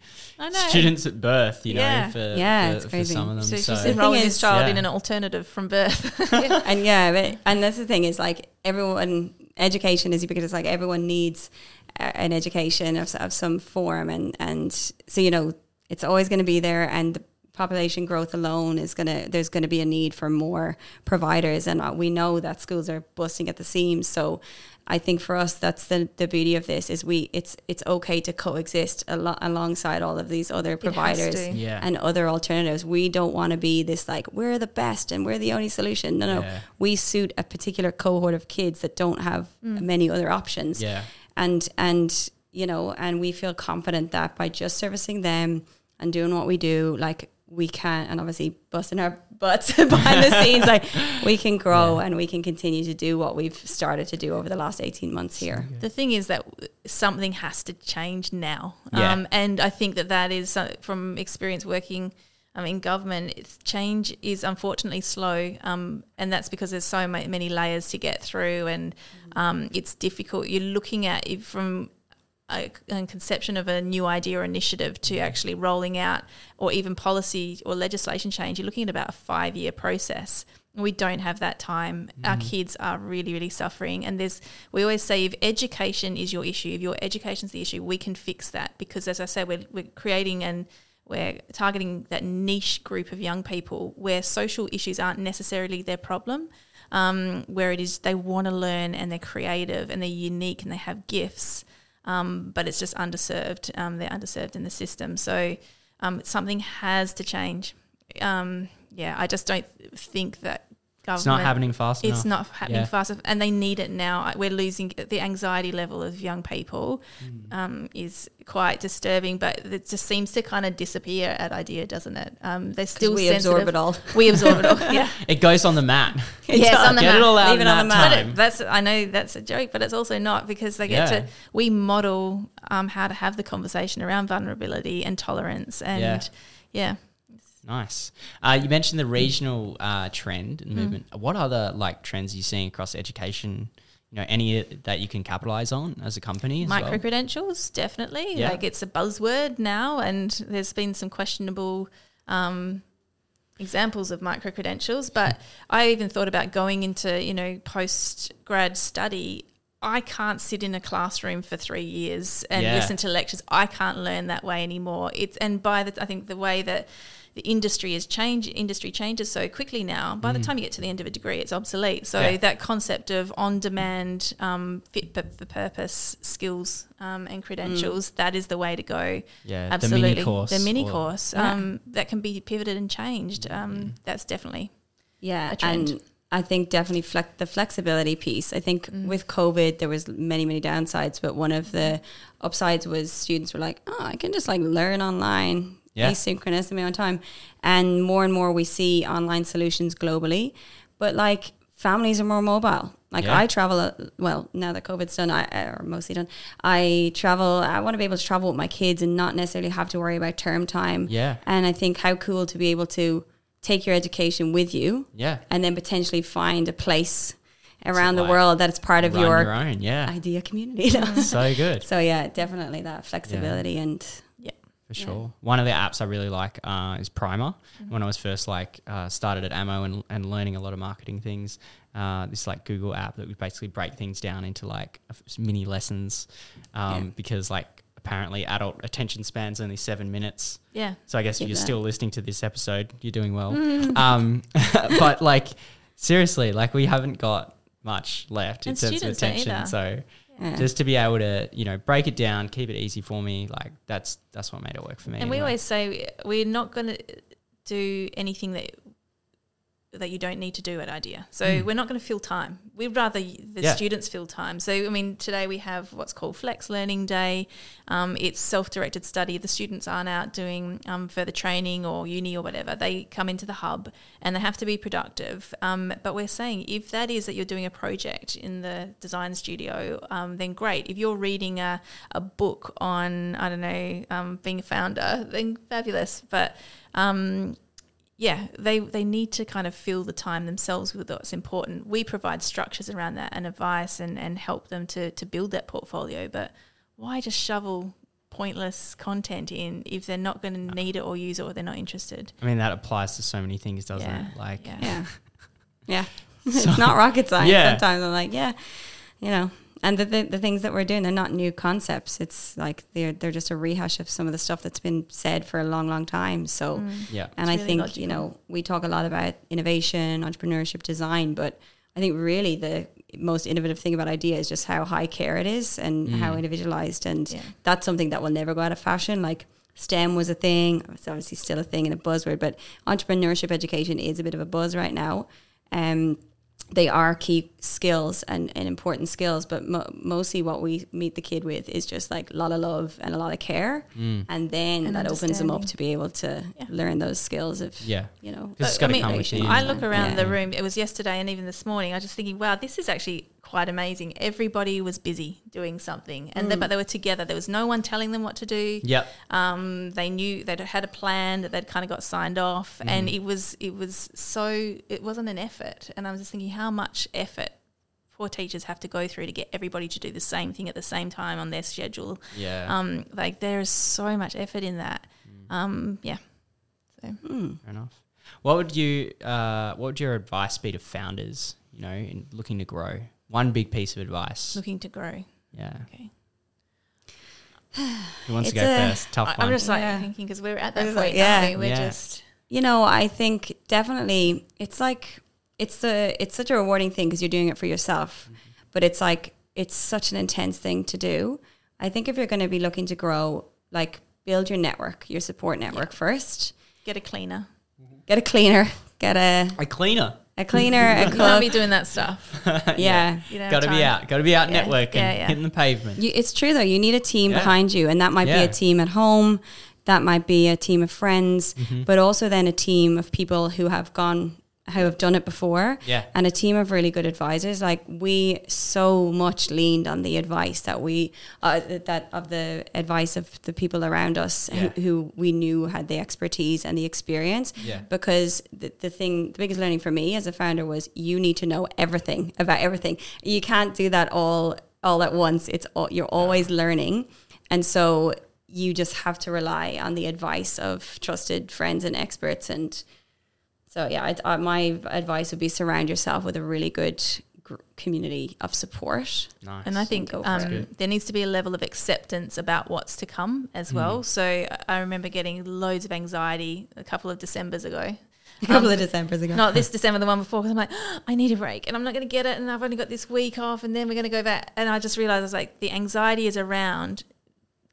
students at birth, you know, Yeah. for, Yeah, for, it's for crazy. some of them. So So, she's The enrolling thing this child Yeah. in an alternative from birth. and yeah, but, and that's the thing is like everyone education is because it's like everyone needs an education of, of some form, and and so you know it's always going to be there, and the population growth alone is gonna there's gonna be a need for more providers, and uh, we know that schools are busting at the seams. So, I think for us, that's the, the beauty of this is we it's it's okay to coexist a al- alongside all of these other providers. Yeah. and other alternatives. We don't want to be this like we're the best and we're the only solution. No, no, Yeah. we suit a particular cohort of kids that don't have many other options Yeah. and and you know and we feel confident that by just servicing them and doing what we do like we can and obviously busting our butts behind the scenes like we can grow and we can continue to do what we've started to do over the last 18 months here The thing is that something has to change now. Yeah. Um, and I think that that is uh, from experience working um, in government, it's, change is unfortunately slow. Um, and that's because there's so many layers to get through and um, it's difficult. You're looking at it from a, a conception of a new idea or initiative to actually rolling out or even policy or legislation change, you're looking at about a five year process. We don't have that time. Our kids are really, really suffering. And there's, we always say if education is your issue, if your education's the issue, we can fix that. Because as I said, we're, we're creating and we're targeting that niche group of young people where social issues aren't necessarily their problem, um, where it is they want to learn and they're creative and they're unique and they have gifts um, but it's just underserved. Um, they're underserved in the system. So um, something has to change. Um, yeah, I just don't think that government. It's not happening fast enough. It's not happening Yeah. fast enough, and they need it now. We're losing the anxiety level of young people Mm. um, is quite disturbing, but it just seems to kind of disappear at idea, doesn't it? Um, they're still we sensitive. absorb it all We absorb it all. Yeah, It goes on the mat. yeah, it's on the Get map. it all out Leave it on the map. But time. it, that's I know that's a joke, but it's also not because they get Yeah. to we model um, how to have the conversation around vulnerability and tolerance, and Yeah. yeah, Nice. Uh, you mentioned the regional uh, trend Mm. and movement. What other like trends are you seeing across education? You know, any that you can capitalize on as a company? As micro well? credentials definitely Yeah. like it's a buzzword now, and there's been some questionable. Um, examples of micro credentials but i even thought about going into you know post grad study i can't sit in a classroom for three years and Yeah. listen to lectures i can't learn that way anymore it's and by the i think the way that the industry is change industry changes so quickly now by the time you get to the end of a degree it's obsolete so Mm. Yeah. that concept of on demand um, fit for for purpose skills um, and credentials that is the way to go Yeah, absolutely the mini course. the mini or- course Yeah. um, that can be pivoted and changed um, that's definitely Yeah, a trend. and I think definitely flex- the flexibility piece. I think Mm. with COVID there was many many downsides, but one of the upsides was students were like, "Oh, I can just like learn online, Yeah. asynchronous in my own time," and more and more we see online solutions globally, but like families are more mobile. Like Yeah. I travel, uh, well now that COVID's done, I or mostly done. I travel. I want to be able to travel with my kids and not necessarily have to worry about term time. Yeah. And I think how cool to be able to take your education with you Yeah. and then potentially find a place around the like world that is part of your, your own. Yeah. idea community. so good. so yeah, definitely that flexibility and yeah For sure. One of the apps I really like uh, is Primer. When I was first like uh, started at Ammo and, and learning a lot of marketing things, uh, this like Google app that would basically break things down into like mini lessons um, Yeah. because like apparently adult attention span's only seven minutes. yeah So I guess if you're that. still listening to this episode, you're doing well. um, but like seriously, like we haven't got much left in And terms of attention. So yeah. just to be able to, you know, break it down, keep it easy for me, like that's that's what made it work for me. and we always say we're not going to do anything that that you don't need to do at idea. So we're not going to fill time. We'd rather the. Yeah. students fill time. So i mean today we have what's called flex learning day. Um, it's self-directed study. The students aren't out doing um, further training or uni or whatever. They come into the hub and they have to be productive. Um, but we're saying if that is that you're doing a project in the design studio um, then great. If you're reading a, a book on i don't know um, being a founder then fabulous. But um, yeah, they they need to kind of fill the time themselves with what's important. We provide structures around that and advice and, and help them to to build that portfolio. But why just shovel pointless content in if they're not going to uh. need it or use it or they're not interested? I mean, that applies to so many things, doesn't Yeah. it? Like, Yeah. yeah, yeah. So- it's not rocket science. Yeah. Sometimes I'm like, yeah, you know, and the, the the things that we're doing, they're not new concepts. It's like they're they're just a rehash of some of the stuff that's been said for a long, long time. So, Yeah. and It's I really think logical. you know we talk a lot about innovation, entrepreneurship, design, but I think really the most innovative thing about idea is just how high care it is and how individualized, and Yeah. that's something that will never go out of fashion. Like STEM was a thing; it's obviously still a thing and a buzzword, but entrepreneurship education is a bit of a buzz right now. Um, they are key skills and, and important skills, but mo- mostly what we meet the kid with is just like a lot of love and a lot of care, mm. and then And that opens them up to be able to Yeah. learn those skills of Yeah. you know. Because it's I mean, come with you. I look around Yeah. the room. It was yesterday and even this morning. I was just thinking, wow, this is actually quite amazing. Everybody was busy doing something, and they, but they were together. There was no one telling them what to do. Yep. Um, they knew they'd had a plan that they'd kind of got signed off, and it was it was so it wasn't an effort. And I was just thinking how much effort poor teachers have to go through to get everybody to do the same thing at the same time on their schedule. Yeah. Um, like there is so much effort in that. Um, yeah. So Hmm. Fair enough. What would you uh, what would your advice be to founders, you know, in looking to grow? One big piece of advice. looking to grow. yeah. Okay. Who wants to go a- first? Tough I, one. I'm just like Yeah. thinking because we're at that point. like, Yeah, yeah. we're Yeah. just You know, I think definitely it's like it's the it's such a rewarding thing because you're doing it for yourself, mm-hmm. but it's like it's such an intense thing to do. I think if you're going to be looking to grow, like build your network, your support network first. get a cleaner. Get a cleaner, get a a cleaner. A cleaner, a You can't be doing that stuff. yeah. You Got to be out. Got to be out Yeah. networking, Yeah, yeah. hitting the pavement. You, it's true though. You need a team Yeah. behind you, and that might be a team at home, that might be a team of friends, Mm-hmm. but also then a team of people who have gone, who have done it before, Yeah. and a team of really good advisors. Like we so much leaned on the advice that we, uh, that of the advice of the people around us Yeah. who, who we knew had the expertise and the experience. Yeah. Because the, the thing, the biggest learning for me as a founder was you need to know everything about everything. You can't do that all all at once. It's all, you're always learning, and so you just have to rely on the advice of trusted friends and experts. And so, yeah, I'd, uh, my advice would be surround yourself with a really good gr- community of support. Nice. And I think Go um, there needs to be a level of acceptance about what's to come as well. So I- I remember getting loads of anxiety a couple of Decembers ago. A couple of Decembers ago. Not this December, the one before, because I'm like, I need a break and I'm not going to get it. And I've only got this week off and then we're going to go back. And I just realized I was like, the anxiety is around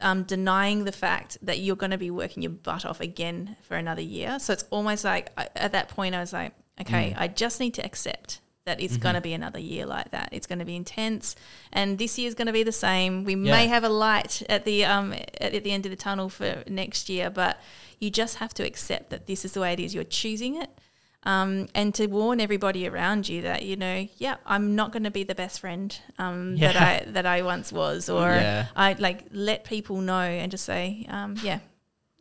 um, denying the fact that you're going to be working your butt off again for another year. So it's almost like I, at that point, I was like, okay, I just need to accept that it's going to be another year like that. It's going to be intense, and this year is going to be the same. We Yeah. may have a light at the um at, at the end of the tunnel for next year, but you just have to accept that this is the way it is. You're choosing it. Um, and to warn everybody around you that you know, yeah, I'm not going to be the best friend um, that I that I once was, or Yeah. I like let people know and just say, um, yeah,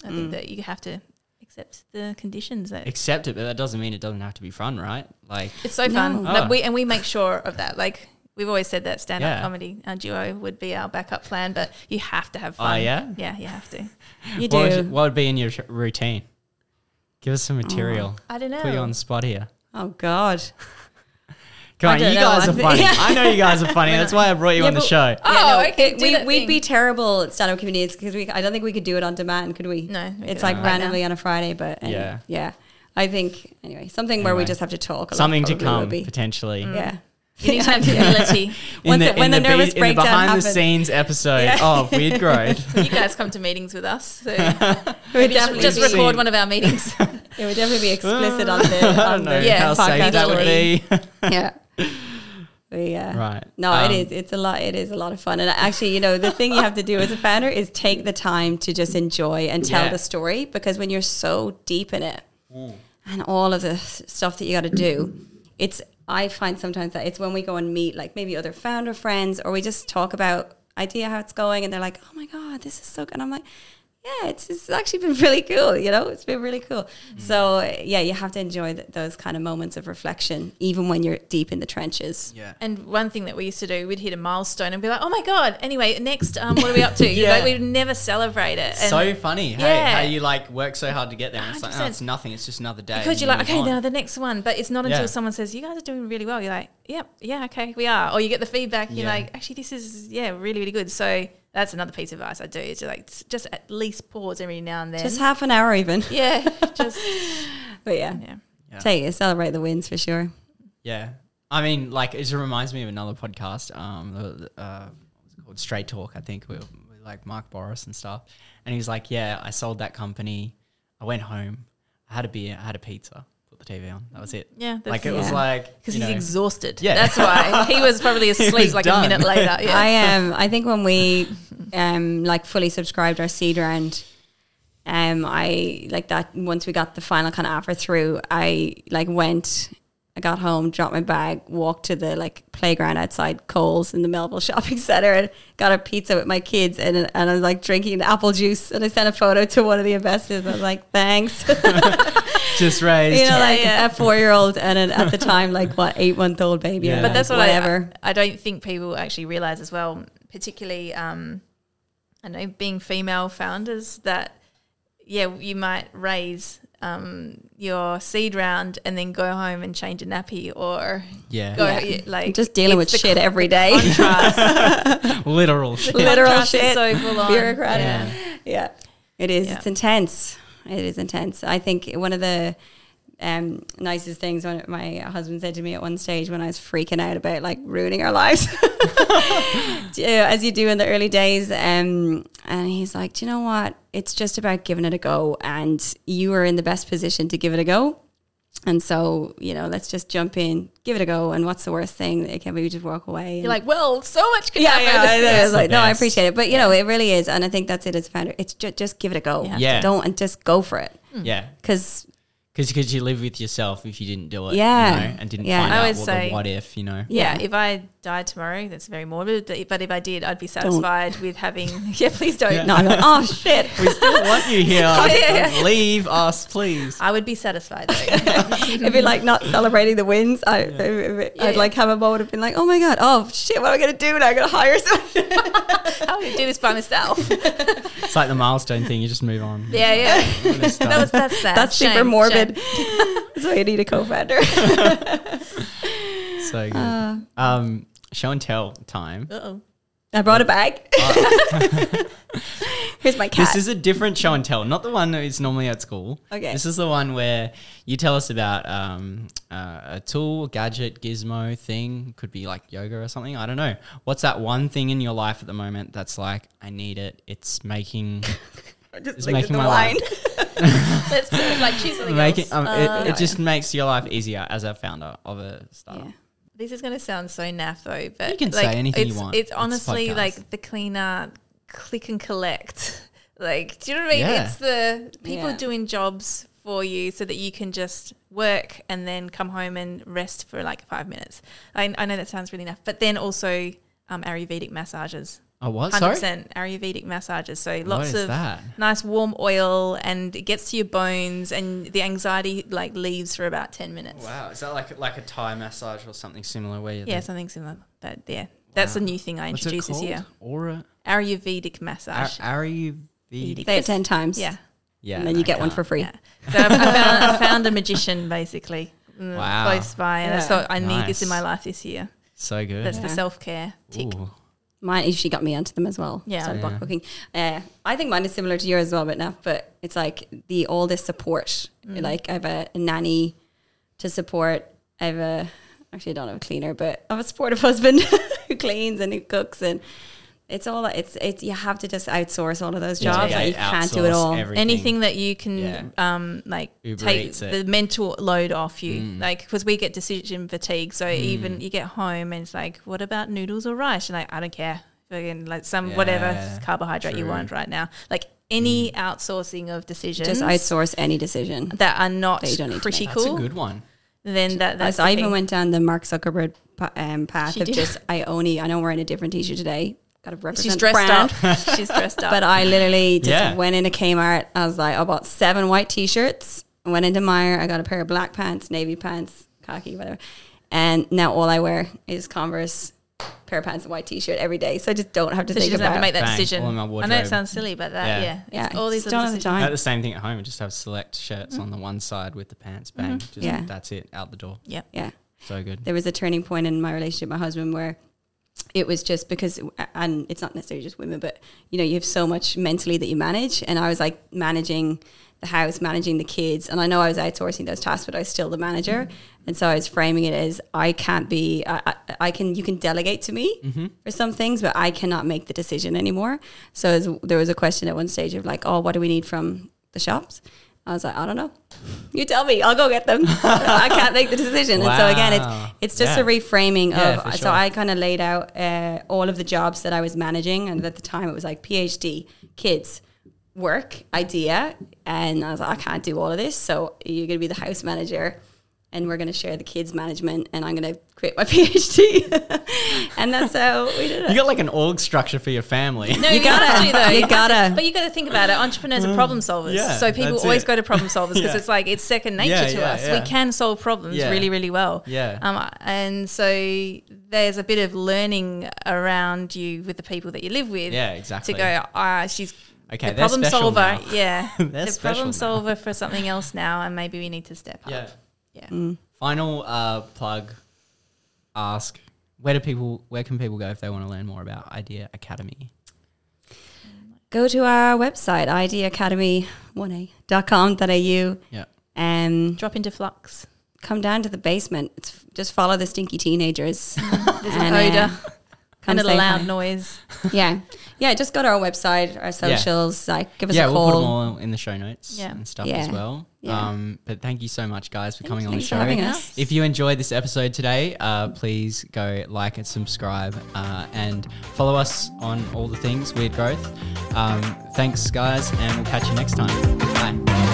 I Mm. think that you have to accept the conditions. That accept it, but that doesn't mean it doesn't have to be fun, right? Like, it's so fun. No. Like, Oh. we and we make sure of that. Like we've always said that stand up Yeah. comedy uh, duo would be our backup plan, but you have to have fun. Oh, yeah? yeah, you have to. You what would, do. you- what would be in your routine? Give us some material. I don't know. Put you on the spot here. Oh God. Come on, you know. guys I are thi- funny. I know you guys are funny. That's why I brought you Yeah, on the show. Oh, Yeah, no, okay. it- We, we'd thing. be terrible at stand-up comedians because we. I don't think we could do it on demand, could we? No, we it's like randomly on a Friday, but anyway, Yeah. yeah. I think anyway something where we just have to talk. A lot Something to probably will come be. potentially. Yeah. You need to have humility. In Once the, it- when the the, nervous be- in the behind happens. the scenes episode Yeah. of Weird Growth. you guys come to meetings with us, so It would just, definitely just be, record one of our meetings. It would definitely be explicit on I the don't on know the Yeah, how safe podcast. that would be. yeah. But yeah. right. No, it Um, is. It's a lot. It is a lot of fun. And actually, you know, the thing you have to do as a founder is take the time to just enjoy and tell Yeah. the story because when you're so deep in it Mm. and all of the stuff that you got to do, it's. I find sometimes that it's when we go and meet like maybe other founder friends or we just talk about idea how it's going and they're like, oh my god, this is so good. And I'm like. Yeah, it's, it's actually been really cool. You know, it's been really cool. Mm. So yeah, you have to enjoy th- those kind of moments of reflection, even when you're deep in the trenches. Yeah. And one thing that we used to do, we'd hit a milestone and be like, "Oh my god!" Anyway, next, um, what are we up to? Yeah. Like we'd never celebrate it. And so funny. Hey, Yeah. how you like work so hard to get there. And it's like, oh, it's nothing. It's just another day. because you're like, okay, on. now the next one. But it's not until Yeah. someone says, "You guys are doing really well." You're like, yep, yeah, okay, we are. Or you get the feedback, you're Yeah. like, actually, this is yeah, really, really good. So that's another piece of advice I do is like just at least pause every now and then. Just half an hour even. yeah, just But yeah, yeah. Yeah. take it, celebrate the wins for sure. Yeah. I mean, like, it just reminds me of another podcast. Um, the, the, uh, what it called? Straight Talk, I think, with, with like Mark Bouris and stuff. And he's like, "Yeah, I sold that company. I went home. I had a beer. I had a pizza. Put the TV on. That was it. Yeah, like it was like because he's know, exhausted. Yeah. that's why he was probably was asleep like done. a minute later. Yeah, I am. I think when we um like fully subscribed our seed round, um, I like that once we got the final kind of offer through, I like went. I got home, dropped my bag, walked to the like playground outside Coles in the Melville shopping center, and got a pizza with my kids, and and I was like drinking apple juice, and I sent a photo to one of the investors. I was like, thanks, just raised. you know, like yeah. a four year old and an, at the time like what eight month old baby. Yeah. but that's what whatever. I, I don't think people actually realize as well, particularly um, I know being female founders that yeah you might raise um, your seed round and then go home and change a nappy or yeah, go Yeah. like just dealing with it's the shit every day. literal shit. Literal shit. so full on. Bureaucratic. Yeah. Yeah, it is. Yeah. It's intense. It is intense. I think one of the um, nicest things when my husband said to me at one stage when I was freaking out about like ruining our lives, as you do in the early days. Um, and he's like, Do you know what? It's just about giving it a go, and you are in the best position to give it a go. And so, you know, let's just jump in, give it a go. And what's the worst thing? It can we just walk away? You're like, well, so much could yeah, yeah. happen. I, I was like, no, I appreciate it, but you know, it really is, and I think that's it as a founder. It's just just give it a go. Yeah. Yeah. don't and just go for it Yeah, because because you live with yourself if you didn't do it. Yeah. you know, and didn't Yeah. find I out what say- the what if. You know. Yeah, Yeah. if I died tomorrow, that's very morbid. But but if I did, I'd be satisfied with having. Yeah, please don't. no, I'm like, oh shit. We still want you here. oh, yeah. Leave us, please. I would be satisfied though. It'd be like not celebrating the wins. I, I'd Yeah, like have a moment of being like, oh my god, oh shit, what am I gonna do now? I'm gonna hire someone. How would I do this by myself? It's like the milestone thing. You just move on. yeah, yeah. When That was that's sad. That's super morbid. shame. That's why you need a co-founder. so good. Uh, um, show and tell time. Uh-oh. I brought a bag. Here's my cat. This is a different show and tell, not the one that is normally at school. Okay. This is the one where you tell us about um, uh, a tool, gadget, gizmo thing. Could be like yoga or something. I don't know. What's that one thing in your life at the moment that's like, I need it. It's making, just it's making my wine. life. Let's like choose something making else. um, Uh, it, it just makes your life easier as a founder of a startup. Yeah. This is going to sound so naff though, but You can like, say anything you it's, want. It's It's honestly podcast. like the cleaner click and collect. Like, do you know what I mean? Yeah. It's the people Yeah. doing jobs for you so that you can just work and then come home and rest for like five minutes. I, I know that sounds really naff, but then also um, Ayurvedic massages. Oh, what? Hundred Sorry. percent Ayurvedic massages. So lots of that? nice warm oil, and it gets to your bones, and the anxiety like leaves for about ten minutes. Wow, is that like like a Thai massage or something similar? Where you Yeah, something similar. But yeah, that's a new thing I What's it introduced this year. Aura Ayurvedic massage. Ar- Ayurvedic. Say it ten times. yeah, Yeah, and then you get one for free. yeah. So I, I, found, I found a magician basically Wow. close by, and I thought I need this in my life this year. So good. That's the self care tick. Ooh. Mine she got me onto them as well. Yeah. started Yeah. block booking. Uh, I think mine is similar to yours as well, but now, but it's like the all this support. Mm. Like I have a, a nanny to support. I have a actually I don't have a cleaner, but I have a supportive husband who cleans and who cooks and. It's all it's it's you have to just outsource all of those jobs. yeah, like you can't do it all. everything. Anything that you can Yeah. um, like Uber take the mental load off you, Mm. like because we get decision fatigue. So even you get home and it's like, what about noodles or rice? And like, I don't care. Again, like some whatever carbohydrate you true. Mm. want right now. Like any outsourcing of decisions Just outsource any decision. that are not that you don't need to critical. That's a good one. Then that that's I even went down the Mark Zuckerberg um, path She of did. just I only I know we're in a different t-shirt today. Got to represent She's dressed brand. up. She's dressed up. But I literally just Yeah. went into Kmart. I was like, I bought seven white t-shirts. Went into Myer. I got a pair of black pants, navy pants, khaki, whatever. And now all I wear is Converse, pair of pants, and white t-shirt every day. So I just don't have to so she think doesn't about. have to make that Bang, decision. all in my I know it sounds silly, but that Yeah. yeah, yeah, all these just don't have the decisions. I time. had the same thing at home. Just have select shirts mm-hmm. on the one side with the pants. Bang. Mm-hmm. Just Yeah. that's it. Out the door. yeah Yeah. So good. there was a turning point in my relationship with my husband where it was just because and it's not necessarily just women but you know you have so much mentally that you manage. And i was like managing the house managing the kids. And i know i was outsourcing those tasks but i was still the manager. And so i was framing it as i can't be i, I, I can you can delegate to me mm-hmm. for some things but i cannot make the decision anymore. So as, there was a question at one stage of like oh what do we need from the shops I was like, I don't know. You tell me. I'll go get them. I can't make the decision. And so again, it's it's just Yeah. a reframing Yeah, of. for So sure. I kind of laid out uh, all of the jobs that I was managing, and at the time it was like PhD, kids, work, idea, and I was like, I can't do all of this. So you're going to be the house manager, and we're going to share the kids management, and I'm going to quit my PhD, and that's how we did it. You got like an org structure for your family. No, You you, gotta, gotta. do though. You have gotta. to- but you got to think about it. Entrepreneurs are problem solvers. Yeah, so people always it. go to problem solvers because Yeah. it's like it's second nature Yeah, to yeah, us. yeah. We can solve problems Yeah. really, really well. Yeah. Um, and so there's a bit of learning around you with the people that you live with. Yeah, exactly. To go, ah, she's Okay, the problem solver. now. Yeah, They're the problem now. solver for something else now, and maybe we need to step up. Yeah. Yeah. Final uh, plug. Ask where do people where can people go if they want to learn more about Idea Academy? Go to our website, idacademy1a.com.au, Yeah. and Drop into flux. come down to the basement. It's just follow the stinky teenagers. There's And, an uh, odor come and a say loud hi. noise. yeah, yeah. Just go to our website, our socials. Like, give us yeah, a we'll put call. them all in the show notes Yeah. and stuff Yeah. as well. Yeah. Um, but thank you so much, guys, for coming on the Thanks for show. having us. If you enjoyed this episode today, uh, please go like and subscribe uh, and follow us on all the things Weird Growth. Um, thanks, guys, and we'll catch you next time. Bye.